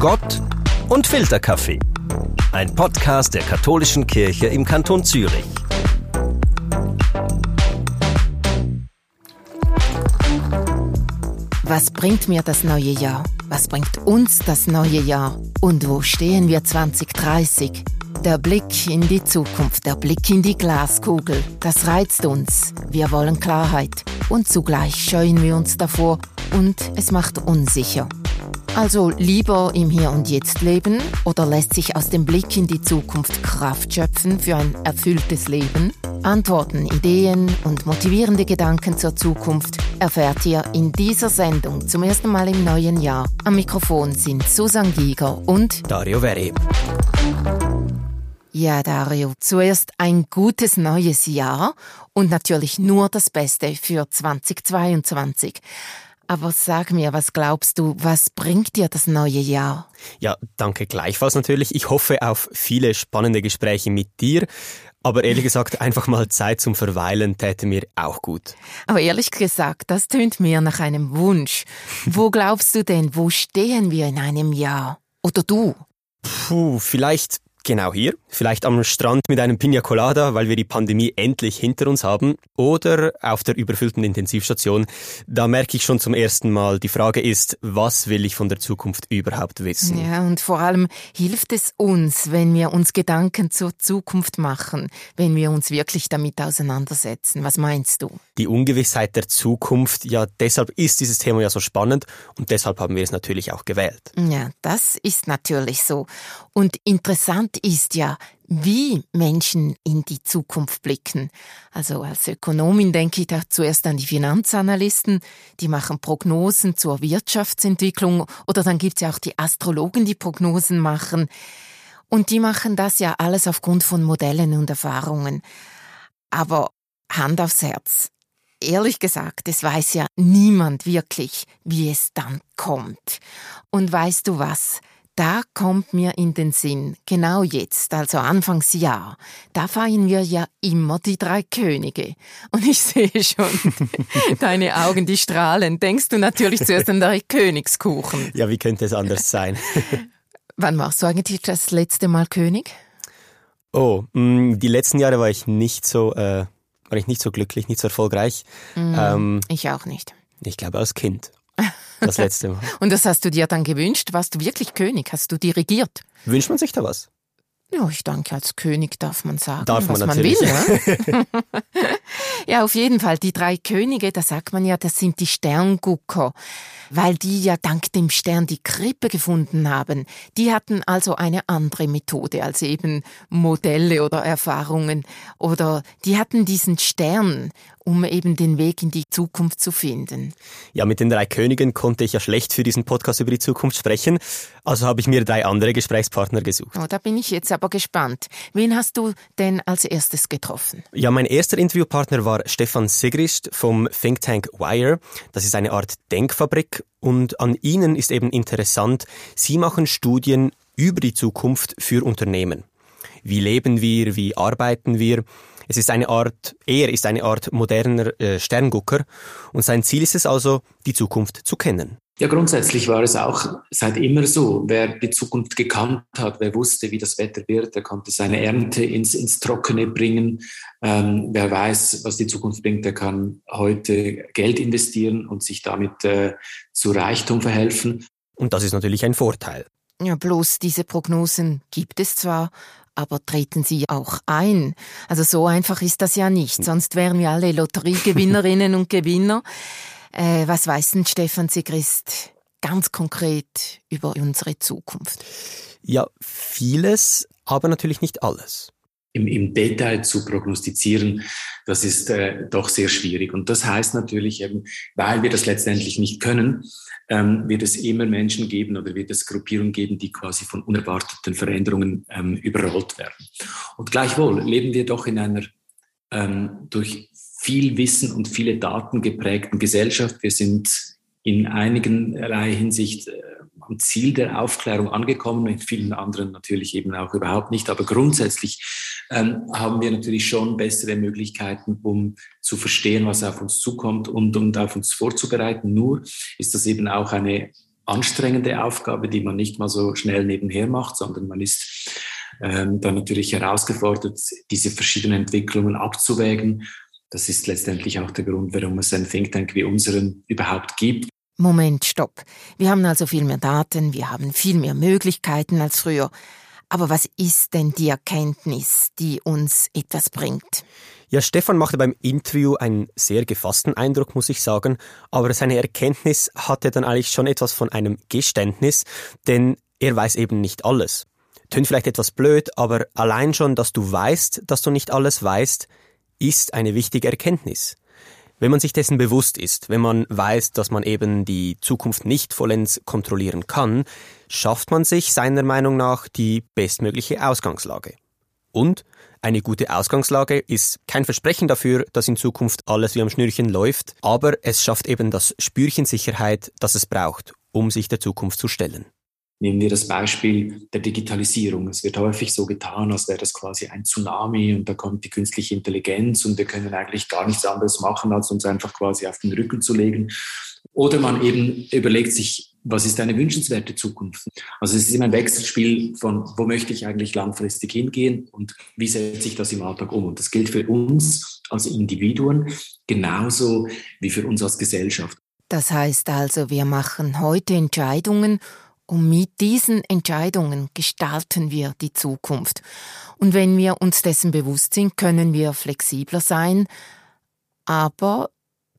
Gott und Filterkaffee. Ein Podcast der katholischen Kirche im Kanton Zürich. Was bringt mir das neue Jahr? Was bringt uns das neue Jahr? Und wo stehen wir 2030? Der Blick in die Zukunft, der Blick in die Glaskugel, das reizt uns. Wir wollen Klarheit und zugleich scheuen wir uns davor und es macht unsicher. Also lieber im Hier und Jetzt leben oder lässt sich aus dem Blick in die Zukunft Kraft schöpfen für ein erfülltes Leben? Antworten, Ideen und motivierende Gedanken zur Zukunft erfährt ihr in dieser Sendung zum ersten Mal im neuen Jahr. Am Mikrofon sind Susan Giger und Dario Verri. Ja, Dario, zuerst ein gutes neues Jahr und natürlich nur das Beste für 2022. Aber sag mir, was glaubst du, was bringt dir das neue Jahr? Ja, danke gleichfalls natürlich. Ich hoffe auf viele spannende Gespräche mit dir. Aber ehrlich gesagt, einfach mal Zeit zum Verweilen täte mir auch gut. Aber ehrlich gesagt, das tönt mir nach einem Wunsch. Wo glaubst du denn, wo stehen wir in einem Jahr? Oder du? Puh, vielleicht Genau hier, vielleicht am Strand mit einem Pina Colada, weil wir die Pandemie endlich hinter uns haben, oder auf der überfüllten Intensivstation. Da merke ich schon zum ersten Mal, die Frage ist, was will ich von der Zukunft überhaupt wissen? Ja, und vor allem hilft es uns, wenn wir uns Gedanken zur Zukunft machen, wenn wir uns wirklich damit auseinandersetzen. Was meinst du? Die Ungewissheit der Zukunft, ja, deshalb ist dieses Thema ja so spannend und deshalb haben wir es natürlich auch gewählt. Ja, das ist natürlich so. Und interessant ist ja, wie Menschen in die Zukunft blicken. Also als Ökonomin denke ich da zuerst an die Finanzanalysten, die machen Prognosen zur Wirtschaftsentwicklung oder dann gibt's ja auch die Astrologen, die Prognosen machen. Und die machen das ja alles aufgrund von Modellen und Erfahrungen. Aber Hand aufs Herz. Ehrlich gesagt, es weiß ja niemand wirklich, wie es dann kommt. Und weißt du was? Da kommt mir in den Sinn, genau jetzt, also Anfangsjahr, da feiern wir ja immer die drei Könige. Und ich sehe schon deine Augen, die strahlen. Denkst du natürlich zuerst an den Königskuchen. Ja, wie könnte es anders sein? Wann warst du eigentlich das letzte Mal König? Oh, mh, mm, die letzten Jahre war ich nicht so, äh, war ich nicht so glücklich, nicht so erfolgreich. Mm, ähm, ich auch nicht. Ich glaube als Kind. Das letzte Mal. Und das hast du dir dann gewünscht? Warst du wirklich König? Hast du dirigiert? Wünscht man sich da was? Ja, ich denke, als König darf man sagen, darf was man, man will. Ne? ja, auf jeden Fall. Die drei Könige, da sagt man ja, das sind die Sterngucker, weil die ja dank dem Stern die Krippe gefunden haben. Die hatten also eine andere Methode als eben Modelle oder Erfahrungen. Oder die hatten diesen Stern um eben den Weg in die Zukunft zu finden. Ja, mit den drei Königen konnte ich ja schlecht für diesen Podcast über die Zukunft sprechen, also habe ich mir drei andere Gesprächspartner gesucht. Oh, da bin ich jetzt aber gespannt. Wen hast du denn als erstes getroffen? Ja, mein erster Interviewpartner war Stefan Sigrist vom Think Tank Wire. Das ist eine Art Denkfabrik und an ihnen ist eben interessant, sie machen Studien über die Zukunft für Unternehmen. Wie leben wir, wie arbeiten wir? Es ist eine Art, er ist eine Art moderner äh, Sterngucker und sein Ziel ist es also, die Zukunft zu kennen. Ja, grundsätzlich war es auch seit immer so. Wer die Zukunft gekannt hat, wer wusste, wie das Wetter wird, der konnte seine Ernte ins, ins Trockene bringen. Ähm, wer weiß, was die Zukunft bringt, der kann heute Geld investieren und sich damit äh, zu Reichtum verhelfen. Und das ist natürlich ein Vorteil. Ja, bloß diese Prognosen gibt es zwar, aber treten sie auch ein. Also so einfach ist das ja nicht, sonst wären wir alle Lotteriegewinnerinnen und Gewinner. Äh, was weiß denn Stefan Sigrist ganz konkret über unsere Zukunft? Ja, vieles, aber natürlich nicht alles. Im, im Detail zu prognostizieren, das ist äh, doch sehr schwierig. Und das heißt natürlich eben, weil wir das letztendlich nicht können, ähm, wird es immer Menschen geben oder wird es Gruppierungen geben, die quasi von unerwarteten Veränderungen ähm, überrollt werden. Und gleichwohl leben wir doch in einer ähm, durch viel Wissen und viele Daten geprägten Gesellschaft. Wir sind in einigen Hinsicht äh, am Ziel der Aufklärung angekommen, in vielen anderen natürlich eben auch überhaupt nicht. Aber grundsätzlich ähm, haben wir natürlich schon bessere Möglichkeiten, um zu verstehen, was auf uns zukommt und, und auf uns vorzubereiten. Nur ist das eben auch eine anstrengende Aufgabe, die man nicht mal so schnell nebenher macht, sondern man ist ähm, dann natürlich herausgefordert, diese verschiedenen Entwicklungen abzuwägen. Das ist letztendlich auch der Grund, warum es einen Think Tank wie unseren überhaupt gibt. Moment, stopp. Wir haben also viel mehr Daten, wir haben viel mehr Möglichkeiten als früher. Aber was ist denn die Erkenntnis, die uns etwas bringt? Ja, Stefan machte beim Interview einen sehr gefassten Eindruck, muss ich sagen, aber seine Erkenntnis hatte dann eigentlich schon etwas von einem Geständnis, denn er weiß eben nicht alles. Tönt vielleicht etwas blöd, aber allein schon, dass du weißt, dass du nicht alles weißt, ist eine wichtige Erkenntnis. Wenn man sich dessen bewusst ist, wenn man weiß, dass man eben die Zukunft nicht vollends kontrollieren kann, schafft man sich seiner Meinung nach die bestmögliche Ausgangslage. Und eine gute Ausgangslage ist kein Versprechen dafür, dass in Zukunft alles wie am Schnürchen läuft, aber es schafft eben das Spürchen Sicherheit, das es braucht, um sich der Zukunft zu stellen. Nehmen wir das Beispiel der Digitalisierung. Es wird häufig so getan, als wäre das quasi ein Tsunami und da kommt die künstliche Intelligenz und wir können eigentlich gar nichts anderes machen, als uns einfach quasi auf den Rücken zu legen. Oder man eben überlegt sich, was ist eine wünschenswerte Zukunft? Also es ist immer ein Wechselspiel von, wo möchte ich eigentlich langfristig hingehen und wie setze ich das im Alltag um? Und das gilt für uns als Individuen genauso wie für uns als Gesellschaft. Das heißt also, wir machen heute Entscheidungen und mit diesen Entscheidungen gestalten wir die Zukunft. Und wenn wir uns dessen bewusst sind, können wir flexibler sein. Aber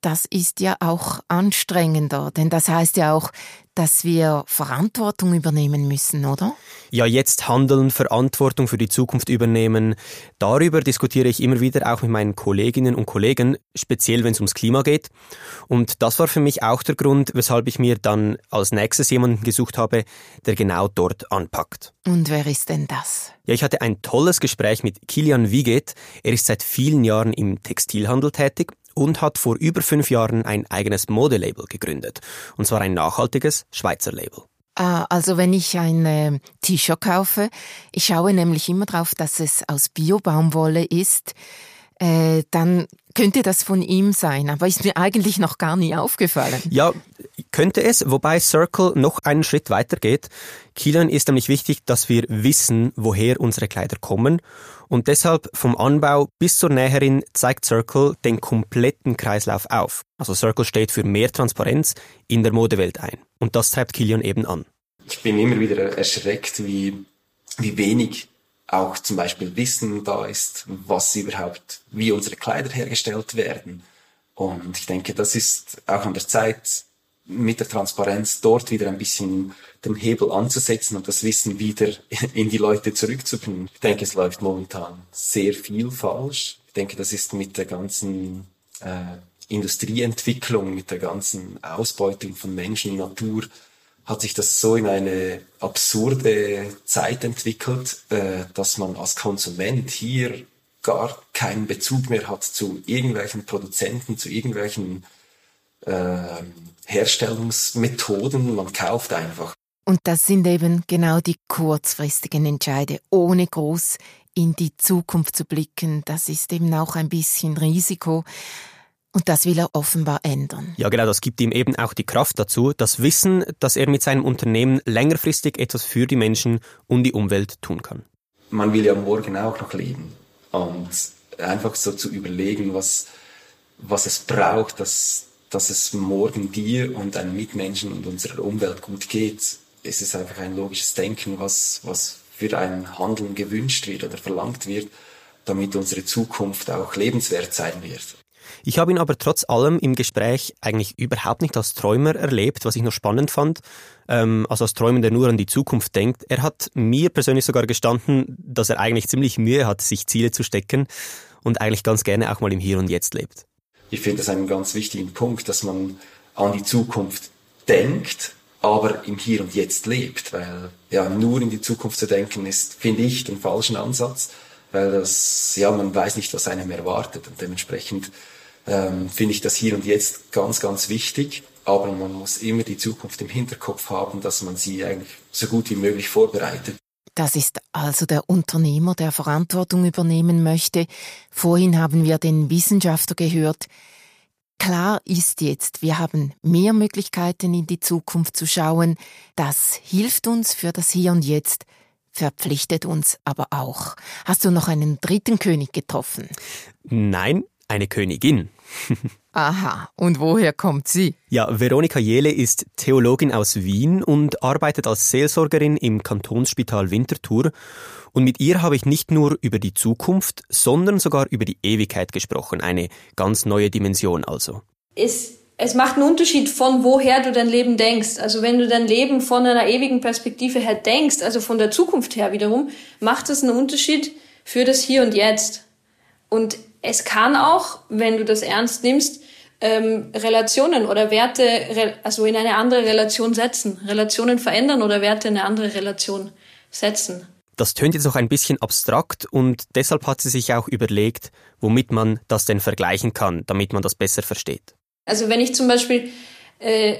das ist ja auch anstrengender, denn das heißt ja auch, dass wir Verantwortung übernehmen müssen, oder? Ja, jetzt handeln, Verantwortung für die Zukunft übernehmen. Darüber diskutiere ich immer wieder auch mit meinen Kolleginnen und Kollegen, speziell wenn es ums Klima geht. Und das war für mich auch der Grund, weshalb ich mir dann als nächstes jemanden gesucht habe, der genau dort anpackt. Und wer ist denn das? Ja, ich hatte ein tolles Gespräch mit Kilian Wieget. Er ist seit vielen Jahren im Textilhandel tätig und hat vor über fünf Jahren ein eigenes Modelabel gegründet. Und zwar ein nachhaltiges Schweizer Label. Ah, also wenn ich ein äh, T-Shirt kaufe, ich schaue nämlich immer darauf, dass es aus Biobaumwolle ist, äh, dann könnte das von ihm sein, aber ist mir eigentlich noch gar nie aufgefallen. Ja, könnte es, wobei Circle noch einen Schritt weiter geht. Kilian ist nämlich wichtig, dass wir wissen, woher unsere Kleider kommen und deshalb vom Anbau bis zur Näherin zeigt Circle den kompletten Kreislauf auf. Also Circle steht für mehr Transparenz in der Modewelt ein und das treibt Kilian eben an. Ich bin immer wieder erschreckt, wie, wie wenig auch zum Beispiel Wissen da ist, was überhaupt, wie unsere Kleider hergestellt werden. Und ich denke, das ist auch an der Zeit, mit der Transparenz dort wieder ein bisschen den Hebel anzusetzen und das Wissen wieder in die Leute zurückzubringen. Ich denke, es läuft momentan sehr viel falsch. Ich denke, das ist mit der ganzen äh, Industrieentwicklung, mit der ganzen Ausbeutung von Menschen, Natur, hat sich das so in eine absurde Zeit entwickelt, äh, dass man als Konsument hier gar keinen Bezug mehr hat zu irgendwelchen Produzenten, zu irgendwelchen äh, Herstellungsmethoden. Man kauft einfach. Und das sind eben genau die kurzfristigen Entscheide, ohne groß in die Zukunft zu blicken. Das ist eben auch ein bisschen Risiko. Und das will er offenbar ändern. Ja, genau, das gibt ihm eben auch die Kraft dazu, das Wissen, dass er mit seinem Unternehmen längerfristig etwas für die Menschen und die Umwelt tun kann. Man will ja morgen auch noch leben. Und einfach so zu überlegen, was, was es braucht, dass, dass es morgen dir und deinen Mitmenschen und unserer Umwelt gut geht, es ist einfach ein logisches Denken, was, was für ein Handeln gewünscht wird oder verlangt wird, damit unsere Zukunft auch lebenswert sein wird. Ich habe ihn aber trotz allem im Gespräch eigentlich überhaupt nicht als Träumer erlebt, was ich noch spannend fand. Ähm, also als Träumer, der nur an die Zukunft denkt. Er hat mir persönlich sogar gestanden, dass er eigentlich ziemlich Mühe hat, sich Ziele zu stecken und eigentlich ganz gerne auch mal im Hier und Jetzt lebt. Ich finde das einen ganz wichtigen Punkt, dass man an die Zukunft denkt, aber im Hier und Jetzt lebt, weil ja nur in die Zukunft zu denken ist, finde ich, den falschen Ansatz, weil das ja man weiß nicht, was einem erwartet und dementsprechend ähm, finde ich das Hier und Jetzt ganz, ganz wichtig. Aber man muss immer die Zukunft im Hinterkopf haben, dass man sie eigentlich so gut wie möglich vorbereitet. Das ist also der Unternehmer, der Verantwortung übernehmen möchte. Vorhin haben wir den Wissenschaftler gehört. Klar ist jetzt, wir haben mehr Möglichkeiten in die Zukunft zu schauen. Das hilft uns für das Hier und Jetzt, verpflichtet uns aber auch. Hast du noch einen dritten König getroffen? Nein, eine Königin. Aha, und woher kommt sie? Ja, Veronika Jele ist Theologin aus Wien und arbeitet als Seelsorgerin im Kantonsspital Winterthur. Und mit ihr habe ich nicht nur über die Zukunft, sondern sogar über die Ewigkeit gesprochen. Eine ganz neue Dimension also. Es, es macht einen Unterschied von woher du dein Leben denkst. Also wenn du dein Leben von einer ewigen Perspektive her denkst, also von der Zukunft her wiederum, macht das einen Unterschied für das Hier und Jetzt. Und es kann auch, wenn du das ernst nimmst, ähm, Relationen oder Werte also in eine andere Relation setzen, Relationen verändern oder Werte in eine andere Relation setzen. Das tönt jetzt auch ein bisschen abstrakt und deshalb hat sie sich auch überlegt, womit man das denn vergleichen kann, damit man das besser versteht. Also wenn ich zum Beispiel äh,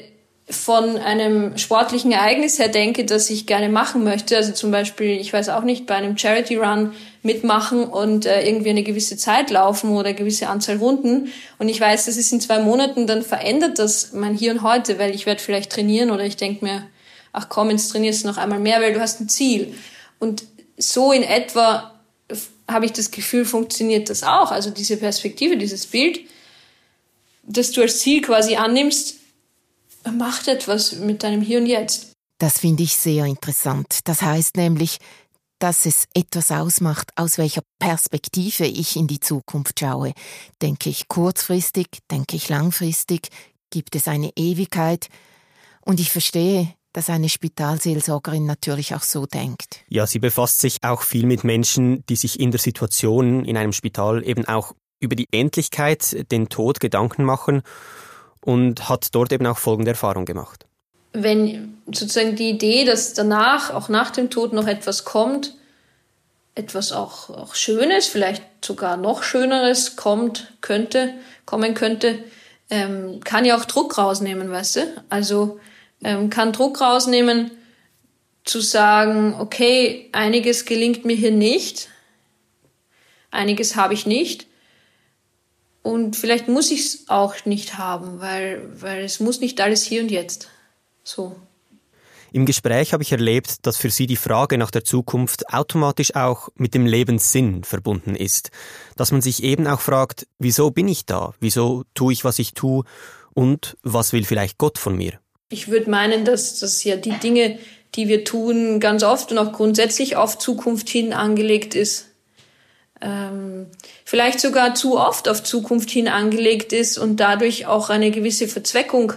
von einem sportlichen Ereignis her denke, das ich gerne machen möchte, also zum Beispiel, ich weiß auch nicht, bei einem Charity Run mitmachen und äh, irgendwie eine gewisse Zeit laufen oder gewisse Anzahl Runden und ich weiß, das ist in zwei Monaten, dann verändert das mein Hier und Heute, weil ich werde vielleicht trainieren oder ich denke mir, ach komm, jetzt trainierst du noch einmal mehr, weil du hast ein Ziel. Und so in etwa habe ich das Gefühl, funktioniert das auch. Also diese Perspektive, dieses Bild, das du als Ziel quasi annimmst, macht etwas mit deinem Hier und Jetzt. Das finde ich sehr interessant. Das heißt nämlich, dass es etwas ausmacht, aus welcher Perspektive ich in die Zukunft schaue. Denke ich kurzfristig, denke ich langfristig, gibt es eine Ewigkeit? Und ich verstehe, dass eine Spitalseelsorgerin natürlich auch so denkt. Ja, sie befasst sich auch viel mit Menschen, die sich in der Situation in einem Spital eben auch über die Endlichkeit, den Tod Gedanken machen und hat dort eben auch folgende Erfahrung gemacht. Wenn sozusagen die Idee, dass danach, auch nach dem Tod noch etwas kommt, etwas auch, auch Schönes, vielleicht sogar noch Schöneres kommt, könnte, kommen könnte, ähm, kann ja auch Druck rausnehmen, weißt du? Also ähm, kann Druck rausnehmen, zu sagen, okay, einiges gelingt mir hier nicht, einiges habe ich nicht und vielleicht muss ich es auch nicht haben, weil, weil es muss nicht alles hier und jetzt. So. Im Gespräch habe ich erlebt, dass für Sie die Frage nach der Zukunft automatisch auch mit dem Lebenssinn verbunden ist. Dass man sich eben auch fragt, wieso bin ich da? Wieso tue ich, was ich tue? Und was will vielleicht Gott von mir? Ich würde meinen, dass das ja die Dinge, die wir tun, ganz oft und auch grundsätzlich auf Zukunft hin angelegt ist ähm, vielleicht sogar zu oft auf Zukunft hin angelegt ist und dadurch auch eine gewisse Verzweckung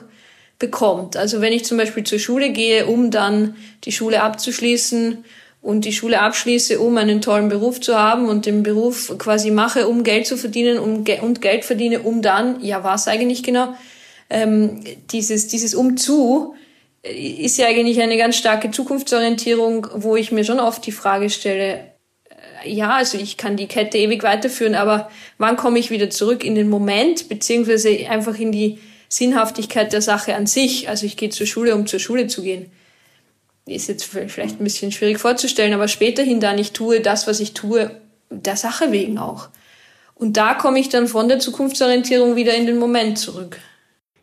bekommt. Also wenn ich zum Beispiel zur Schule gehe, um dann die Schule abzuschließen und die Schule abschließe, um einen tollen Beruf zu haben und den Beruf quasi mache, um Geld zu verdienen um, und Geld verdiene, um dann, ja was eigentlich genau, ähm, dieses, dieses Umzu äh, ist ja eigentlich eine ganz starke Zukunftsorientierung, wo ich mir schon oft die Frage stelle, ja, also ich kann die Kette ewig weiterführen, aber wann komme ich wieder zurück in den Moment, beziehungsweise einfach in die Sinnhaftigkeit der Sache an sich? Also ich gehe zur Schule, um zur Schule zu gehen. Ist jetzt vielleicht ein bisschen schwierig vorzustellen, aber späterhin dann, ich tue das, was ich tue, der Sache wegen auch. Und da komme ich dann von der Zukunftsorientierung wieder in den Moment zurück.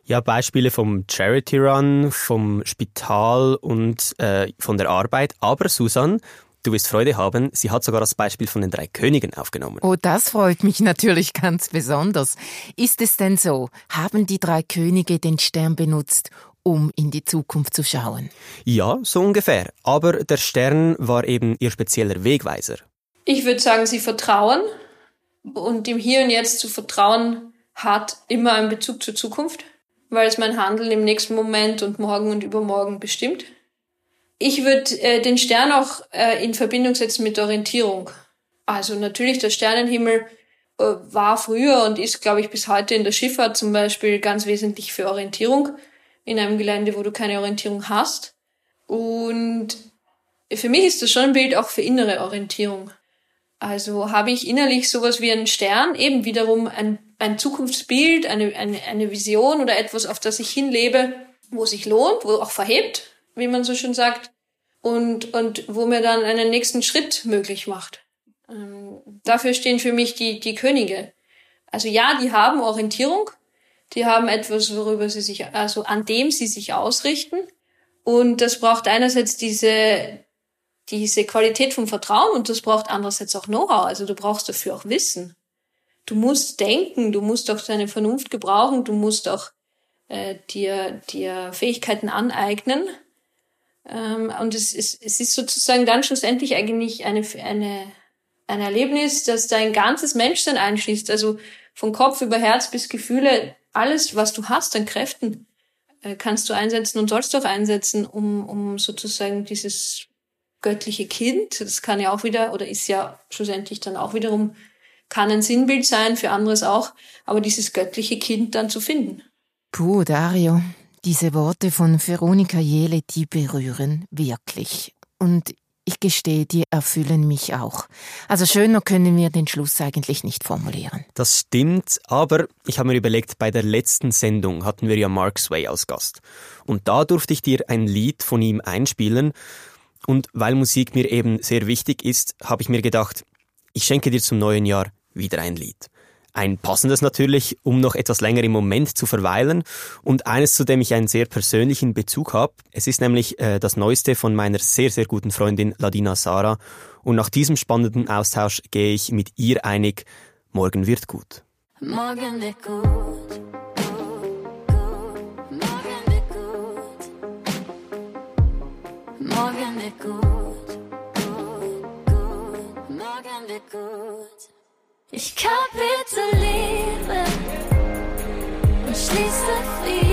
Ja, Beispiele vom Charity Run, vom Spital und äh, von der Arbeit. Aber Susan, Du wirst Freude haben, sie hat sogar das Beispiel von den drei Königen aufgenommen. Oh, das freut mich natürlich ganz besonders. Ist es denn so? Haben die drei Könige den Stern benutzt, um in die Zukunft zu schauen? Ja, so ungefähr. Aber der Stern war eben ihr spezieller Wegweiser. Ich würde sagen, sie vertrauen. Und dem Hier und Jetzt zu vertrauen hat immer einen Bezug zur Zukunft, weil es mein Handeln im nächsten Moment und morgen und übermorgen bestimmt. Ich würde äh, den Stern auch äh, in Verbindung setzen mit Orientierung. Also natürlich der Sternenhimmel äh, war früher und ist, glaube ich, bis heute in der Schifffahrt zum Beispiel ganz wesentlich für Orientierung in einem Gelände, wo du keine Orientierung hast. Und für mich ist das schon ein Bild auch für innere Orientierung. Also habe ich innerlich sowas wie einen Stern, eben wiederum ein, ein Zukunftsbild, eine, eine, eine Vision oder etwas, auf das ich hinlebe, wo sich lohnt, wo auch verhebt, wie man so schön sagt, und, und wo mir dann einen nächsten Schritt möglich macht. Ähm, dafür stehen für mich die, die Könige. Also ja, die haben Orientierung, Die haben etwas, worüber sie sich, also an dem sie sich ausrichten. Und das braucht einerseits diese, diese Qualität vom Vertrauen und das braucht andererseits auch Know-how. Also du brauchst dafür auch Wissen. Du musst denken, du musst auch deine Vernunft gebrauchen, du musst auch äh, dir, dir Fähigkeiten aneignen. Ähm, und es ist, es ist sozusagen dann schlussendlich eigentlich eine, eine, ein Erlebnis, das dein ganzes Menschsein einschließt. Also von Kopf über Herz bis Gefühle, alles, was du hast an Kräften, äh, kannst du einsetzen und sollst du auch einsetzen, um, um sozusagen dieses göttliche Kind, das kann ja auch wieder, oder ist ja schlussendlich dann auch wiederum, kann ein Sinnbild sein, für anderes auch, aber dieses göttliche Kind dann zu finden. Puh, Dario, diese Worte von Veronika Jele, die berühren wirklich. Und ich gestehe, die erfüllen mich auch. Also schöner können wir den Schluss eigentlich nicht formulieren. Das stimmt, aber ich habe mir überlegt, bei der letzten Sendung hatten wir ja Mark Sway als Gast. Und da durfte ich dir ein Lied von ihm einspielen. Und weil Musik mir eben sehr wichtig ist, habe ich mir gedacht, ich schenke dir zum neuen Jahr wieder ein Lied. Ein passendes natürlich, um noch etwas länger im Moment zu verweilen und eines, zu dem ich einen sehr persönlichen Bezug habe. Es ist nämlich äh, das Neueste von meiner sehr, sehr guten Freundin Ladina Sara und nach diesem spannenden Austausch gehe ich mit ihr einig, morgen wird gut. Morgen wird gut. Morgen wird gut. Morgen wird gut. Ich kapituliere und schließe Frieden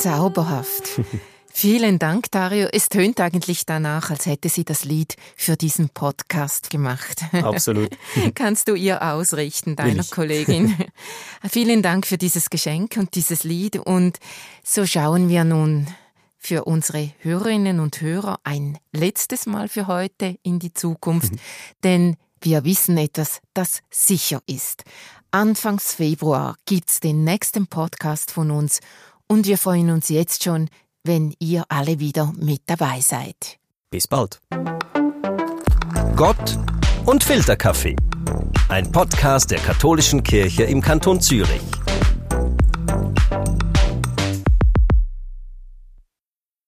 Zauberhaft. Vielen Dank, Dario. Es tönt eigentlich danach, als hätte sie das Lied für diesen Podcast gemacht. Absolut. Kannst du ihr ausrichten, deiner Kollegin. Vielen Dank für dieses Geschenk und dieses Lied. Und so schauen wir nun für unsere Hörerinnen und Hörer ein letztes Mal für heute in die Zukunft. Denn wir wissen etwas, das sicher ist. Anfangs Februar gibt's den nächsten Podcast von uns und wir freuen uns jetzt schon, wenn ihr alle wieder mit dabei seid. Bis bald. Gott und Filterkaffee. Ein Podcast der katholischen Kirche im Kanton Zürich.